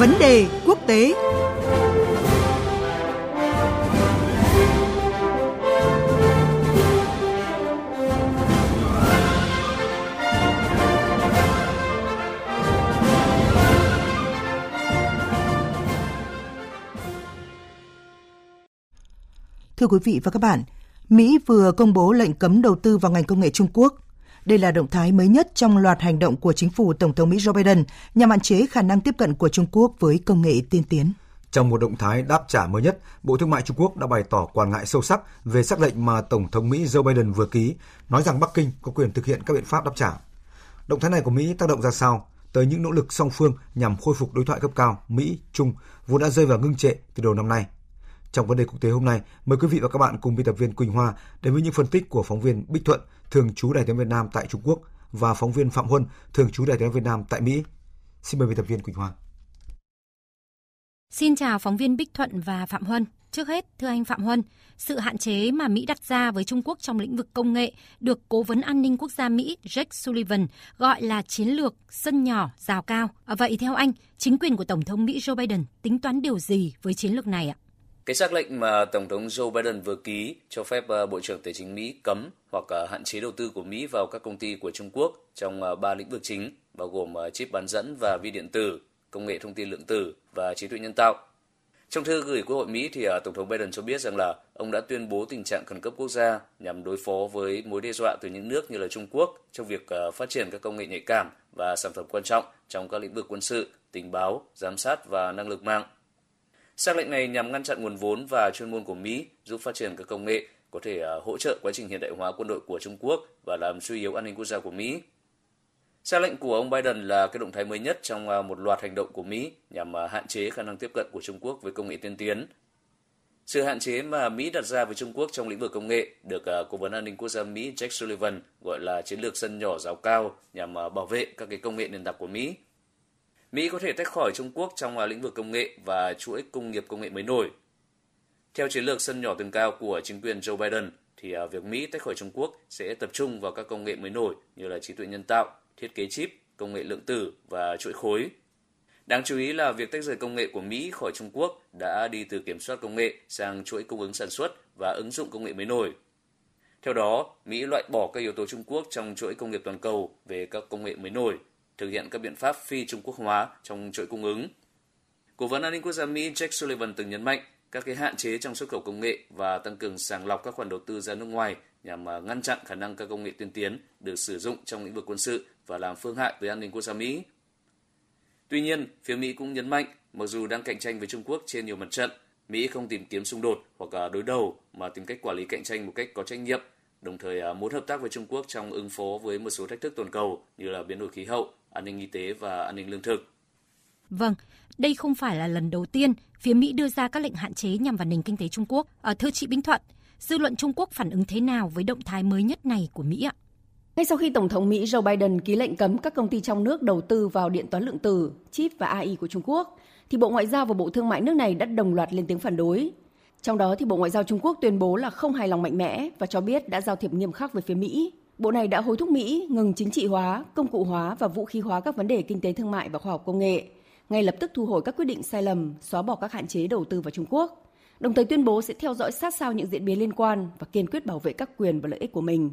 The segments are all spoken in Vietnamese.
Vấn đề quốc tế Thưa quý vị và các bạn, Mỹ vừa công bố lệnh cấm đầu tư vào ngành công nghệ Trung Quốc. Đây là động thái mới nhất trong loạt hành động của chính phủ Tổng thống Mỹ Joe Biden nhằm hạn chế khả năng tiếp cận của Trung Quốc với công nghệ tiên tiến. Trong một động thái đáp trả mới nhất, Bộ Thương mại Trung Quốc đã bày tỏ quan ngại sâu sắc về sắc lệnh mà Tổng thống Mỹ Joe Biden vừa ký, nói rằng Bắc Kinh có quyền thực hiện các biện pháp đáp trả. Động thái này của Mỹ tác động ra sao tới những nỗ lực song phương nhằm khôi phục đối thoại cấp cao Mỹ-Trung vốn đã rơi vào ngưng trệ từ đầu năm nay? Trong vấn đề quốc tế hôm nay, mời quý vị và các bạn cùng biên tập viên Quỳnh Hoa đến với những phân tích của phóng viên Bích Thuận, thường trú Đài tiếng Việt Nam tại Trung Quốc và phóng viên Phạm Huân, thường trú Đài tiếng Việt Nam tại Mỹ. Xin mời biên tập viên Quỳnh Hoa. Xin chào phóng viên Bích Thuận và Phạm Huân. Trước hết, thưa anh Phạm Huân, sự hạn chế mà Mỹ đặt ra với Trung Quốc trong lĩnh vực công nghệ được Cố vấn An ninh Quốc gia Mỹ Jake Sullivan gọi là chiến lược sân nhỏ, rào cao. À, vậy theo anh, chính quyền của Tổng thống Mỹ Joe Biden tính toán điều gì với chiến lược này ạ? Cái xác lệnh mà Tổng thống Joe Biden vừa ký cho phép ờ, Bộ trưởng Tài chính Mỹ cấm hoặc ờ, hạn chế đầu tư của Mỹ vào các công ty của Trung Quốc trong ờ, ba lĩnh vực chính, bao gồm chip bán dẫn và vi điện tử, công nghệ thông tin lượng tử và trí tuệ nhân tạo. Trong thư gửi Quốc hội Mỹ thì Tổng thống Biden cho biết rằng là ông đã tuyên bố tình trạng khẩn cấp quốc gia nhằm đối phó với mối đe dọa từ những nước như là Trung Quốc trong việc phát triển các công nghệ nhạy cảm và sản phẩm quan trọng trong các lĩnh vực quân sự, tình báo, giám sát và năng lực mạng. Xác lệnh này nhằm ngăn chặn nguồn vốn và chuyên môn của Mỹ giúp phát triển các công nghệ có thể à, hỗ trợ quá trình hiện đại hóa quân đội của Trung Quốc và làm suy yếu an ninh quốc gia của Mỹ. Xác lệnh của ông Biden là cái động thái mới nhất trong à, một loạt hành động của Mỹ nhằm à, hạn chế khả năng tiếp cận của Trung Quốc với công nghệ tiên tiến. Sự hạn chế mà Mỹ đặt ra với Trung Quốc trong lĩnh vực công nghệ được Cố vấn an ninh quốc gia Mỹ Jack Sullivan, gọi là chiến lược sân nhỏ giáo cao nhằm bảo vệ các cái công nghệ nền tảng của Mỹ. Mỹ có thể tách khỏi Trung Quốc trong à, lĩnh vực công nghệ và chuỗi công nghiệp công nghệ mới nổi. Theo chiến lược sân nhỏ tầng cao của chính quyền Joe Biden, thì à, việc Mỹ tách khỏi Trung Quốc sẽ tập trung vào các công nghệ mới nổi như là trí tuệ nhân tạo, thiết kế chip, công nghệ lượng tử và chuỗi khối. Đáng chú ý là việc tách rời công nghệ của Mỹ khỏi Trung Quốc đã đi từ kiểm soát công nghệ sang chuỗi cung ứng sản xuất và ứng dụng công nghệ mới nổi. Theo đó, Mỹ loại bỏ các yếu tố Trung Quốc trong chuỗi công nghiệp toàn cầu về các công nghệ mới nổi thực hiện các biện pháp phi Trung Quốc hóa trong chuỗi cung ứng. Cố vấn an ninh quốc gia Mỹ Jake Sullivan từng nhấn mạnh các cái hạn chế trong xuất khẩu công nghệ và tăng cường sàng lọc các khoản đầu tư ra nước ngoài nhằm à, ngăn chặn khả năng các công nghệ tiên tiến được sử dụng trong lĩnh vực quân sự và làm phương hại tới an ninh quốc gia Mỹ. Tuy nhiên, phía Mỹ cũng nhấn mạnh, mặc dù đang cạnh tranh với Trung Quốc trên nhiều mặt trận, Mỹ không tìm kiếm xung đột hoặc à, đối đầu mà tìm cách quản lý cạnh tranh một cách có trách nhiệm, đồng thời à, muốn hợp tác với Trung Quốc trong ứng phó với một số thách thức toàn cầu như là biến đổi khí hậu, an ninh y tế và an ninh lương thực. Vâng, đây không phải là lần đầu tiên phía Mỹ đưa ra các lệnh hạn chế nhằm vào nền kinh tế Trung Quốc. À, thưa chị Binh Thuận, dư luận Trung Quốc phản ứng thế nào với động thái mới nhất này của Mỹ ạ? Ngay sau khi Tổng thống Mỹ Joe Biden ký lệnh cấm các công ty trong nước đầu tư vào điện toán lượng tử, chip và AI của Trung Quốc, thì Bộ Ngoại giao và Bộ Thương mại nước này đã đồng loạt lên tiếng phản đối. Trong đó thì Bộ Ngoại giao Trung Quốc tuyên bố là không hài lòng mạnh mẽ và cho biết đã giao thiệp nghiêm khắc với phía Mỹ. Bộ này đã hối thúc Mỹ ngừng chính trị hóa, công cụ hóa và vũ khí hóa các vấn đề kinh tế thương mại và khoa học công nghệ, ngay lập tức thu hồi các quyết định sai lầm, xóa bỏ các hạn chế đầu tư vào Trung Quốc, đồng thời tuyên bố sẽ theo dõi sát sao những diễn biến liên quan và kiên quyết bảo vệ các quyền và lợi ích của mình.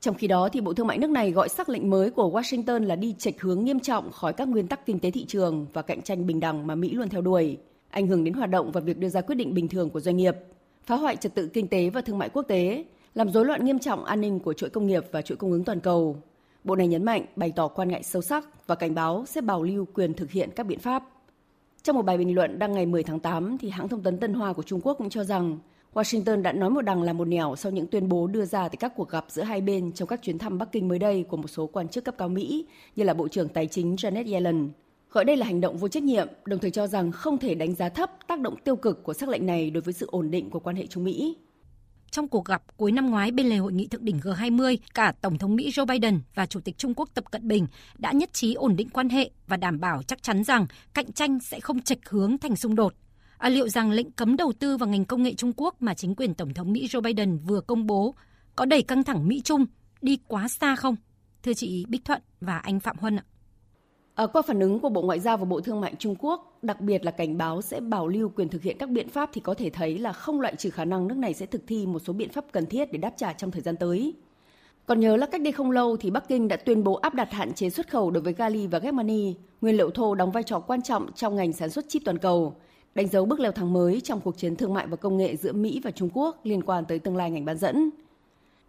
Trong khi đó, thì Bộ Thương mại nước này gọi sắc lệnh mới của Washington là đi chệch hướng nghiêm trọng khỏi các nguyên tắc kinh tế thị trường và cạnh tranh bình đẳng mà Mỹ luôn theo đuổi, ảnh hưởng đến hoạt động và việc đưa ra quyết định bình thường của doanh nghiệp, phá hoại trật tự kinh tế và thương mại quốc tế, làm rối loạn nghiêm trọng an ninh của chuỗi công nghiệp và chuỗi cung ứng toàn cầu. Bộ này nhấn mạnh bày tỏ quan ngại sâu sắc và cảnh báo sẽ bảo lưu quyền thực hiện các biện pháp. Trong một bài bình luận đăng ngày 10 tháng 8, thì hãng thông tấn Tân Hoa của Trung Quốc cũng cho rằng Washington đã nói một đằng là một nẻo sau những tuyên bố đưa ra tại các cuộc gặp giữa hai bên trong các chuyến thăm Bắc Kinh mới đây của một số quan chức cấp cao Mỹ như là Bộ trưởng Tài chính Janet Yellen. Gọi đây là hành động vô trách nhiệm, đồng thời cho rằng không thể đánh giá thấp tác động tiêu cực của sắc lệnh này đối với sự ổn định của quan hệ Trung Mỹ. Trong cuộc gặp cuối năm ngoái bên lề hội nghị thượng đỉnh G20, cả Tổng thống Mỹ Joe Biden và Chủ tịch Trung Quốc Tập Cận Bình đã nhất trí ổn định quan hệ và đảm bảo chắc chắn rằng cạnh tranh sẽ không chệch hướng thành xung đột. À, liệu rằng lệnh cấm đầu tư vào ngành công nghệ Trung Quốc mà chính quyền Tổng thống Mỹ Joe Biden vừa công bố có đẩy căng thẳng Mỹ-Trung đi quá xa không? Thưa chị Bích Thuận và anh Phạm Huân ạ. À, qua phản ứng của Bộ Ngoại giao và Bộ Thương mại Trung Quốc, đặc biệt là cảnh báo sẽ bảo lưu quyền thực hiện các biện pháp thì có thể thấy là không loại trừ khả năng nước này sẽ thực thi một số biện pháp cần thiết để đáp trả trong thời gian tới. Còn nhớ là cách đây không lâu thì Bắc Kinh đã tuyên bố áp đặt hạn chế xuất khẩu đối với gali và Germany, nguyên liệu thô đóng vai trò quan trọng trong ngành sản xuất chip toàn cầu, đánh dấu bước leo thang mới trong cuộc chiến thương mại và công nghệ giữa Mỹ và Trung Quốc liên quan tới tương lai ngành bán dẫn.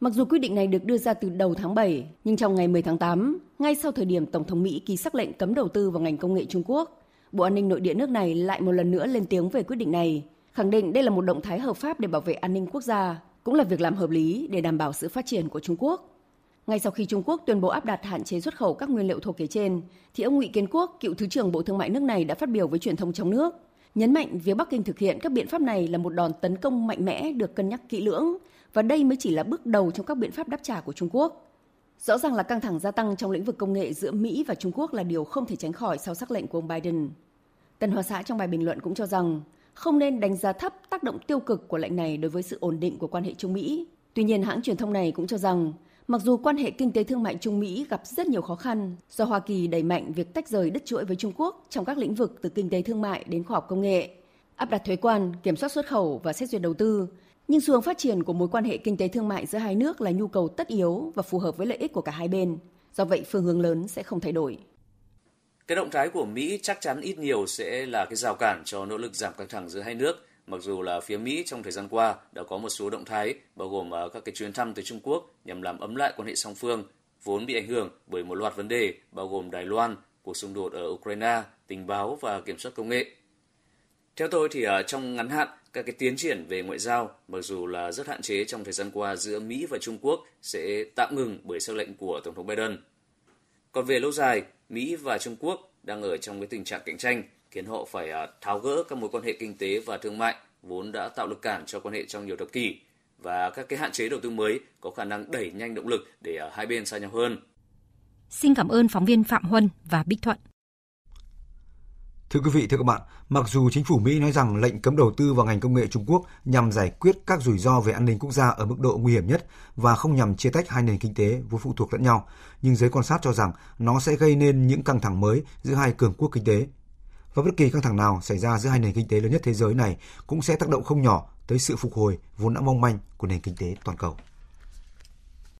Mặc dù quyết định này được đưa ra từ đầu tháng 7, nhưng trong ngày 10 tháng 8, ngay sau thời điểm Tổng thống Mỹ ký sắc lệnh cấm đầu tư vào ngành công nghệ Trung Quốc, Bộ An ninh Nội địa nước này lại một lần nữa lên tiếng về quyết định này, khẳng định đây là một động thái hợp pháp để bảo vệ an ninh quốc gia, cũng là việc làm hợp lý để đảm bảo sự phát triển của Trung Quốc. Ngay sau khi Trung Quốc tuyên bố áp đặt hạn chế xuất khẩu các nguyên liệu thô kể trên, thì ông Ngụy Kiến Quốc, cựu Thứ trưởng Bộ Thương mại nước này đã phát biểu với truyền thông trong nước, nhấn mạnh việc Bắc Kinh thực hiện các biện pháp này là một đòn tấn công mạnh mẽ được cân nhắc kỹ lưỡng và đây mới chỉ là bước đầu trong các biện pháp đáp trả của Trung Quốc. Rõ ràng là căng thẳng gia tăng trong lĩnh vực công nghệ giữa Mỹ và Trung Quốc là điều không thể tránh khỏi sau sắc lệnh của ông Biden. Tân Hoa Xã trong bài bình luận cũng cho rằng không nên đánh giá thấp tác động tiêu cực của lệnh này đối với sự ổn định của quan hệ Trung Mỹ. Tuy nhiên, hãng truyền thông này cũng cho rằng mặc dù quan hệ kinh tế thương mại Trung Mỹ gặp rất nhiều khó khăn do Hoa Kỳ đẩy mạnh việc tách rời đất chuỗi với Trung Quốc trong các lĩnh vực từ kinh tế thương mại đến khoa học công nghệ, áp đặt thuế quan, kiểm soát xuất khẩu và xét duyệt đầu tư, nhưng xu hướng phát triển của mối quan hệ kinh tế thương mại giữa hai nước là nhu cầu tất yếu và phù hợp với lợi ích của cả hai bên. Do vậy, phương hướng lớn sẽ không thay đổi. Cái động thái của Mỹ chắc chắn ít nhiều sẽ là cái rào cản cho nỗ lực giảm căng thẳng giữa hai nước, mặc dù là phía Mỹ trong thời gian qua đã có một số động thái bao gồm à, các cái chuyến thăm tới Trung Quốc nhằm làm ấm lại quan hệ song phương vốn bị ảnh hưởng bởi một loạt vấn đề bao gồm Đài Loan, cuộc xung đột ở Ukraine, tình báo và kiểm soát công nghệ. Theo tôi thì ở trong ngắn hạn, các cái tiến triển về ngoại giao, mặc dù là rất hạn chế trong thời gian qua giữa Mỹ và Trung Quốc sẽ tạm ngừng bởi sắc lệnh của Tổng thống Biden. Còn về lâu dài, Mỹ và Trung Quốc đang ở trong cái tình trạng cạnh tranh, khiến họ phải à, tháo gỡ các mối quan hệ kinh tế và thương mại vốn đã tạo lực cản cho quan hệ trong nhiều thập kỷ và các cái hạn chế đầu tư mới có khả năng đẩy nhanh động lực để à, hai bên xa nhau hơn. Xin cảm ơn phóng viên Phạm Huân và Bích Thuận. Thưa quý vị, thưa các bạn, mặc dù chính phủ Mỹ nói rằng lệnh cấm đầu tư vào ngành công nghệ Trung Quốc nhằm giải quyết các rủi ro về an ninh quốc gia ở mức độ nguy hiểm nhất và không nhằm chia tách hai nền kinh tế vốn phụ thuộc lẫn nhau, nhưng giới quan sát cho rằng nó sẽ gây nên những căng thẳng mới giữa hai cường quốc kinh tế. Và bất kỳ căng thẳng nào xảy ra giữa hai nền kinh tế lớn nhất thế giới này cũng sẽ tác động không nhỏ tới sự phục hồi vốn đã mong manh của nền kinh tế toàn cầu.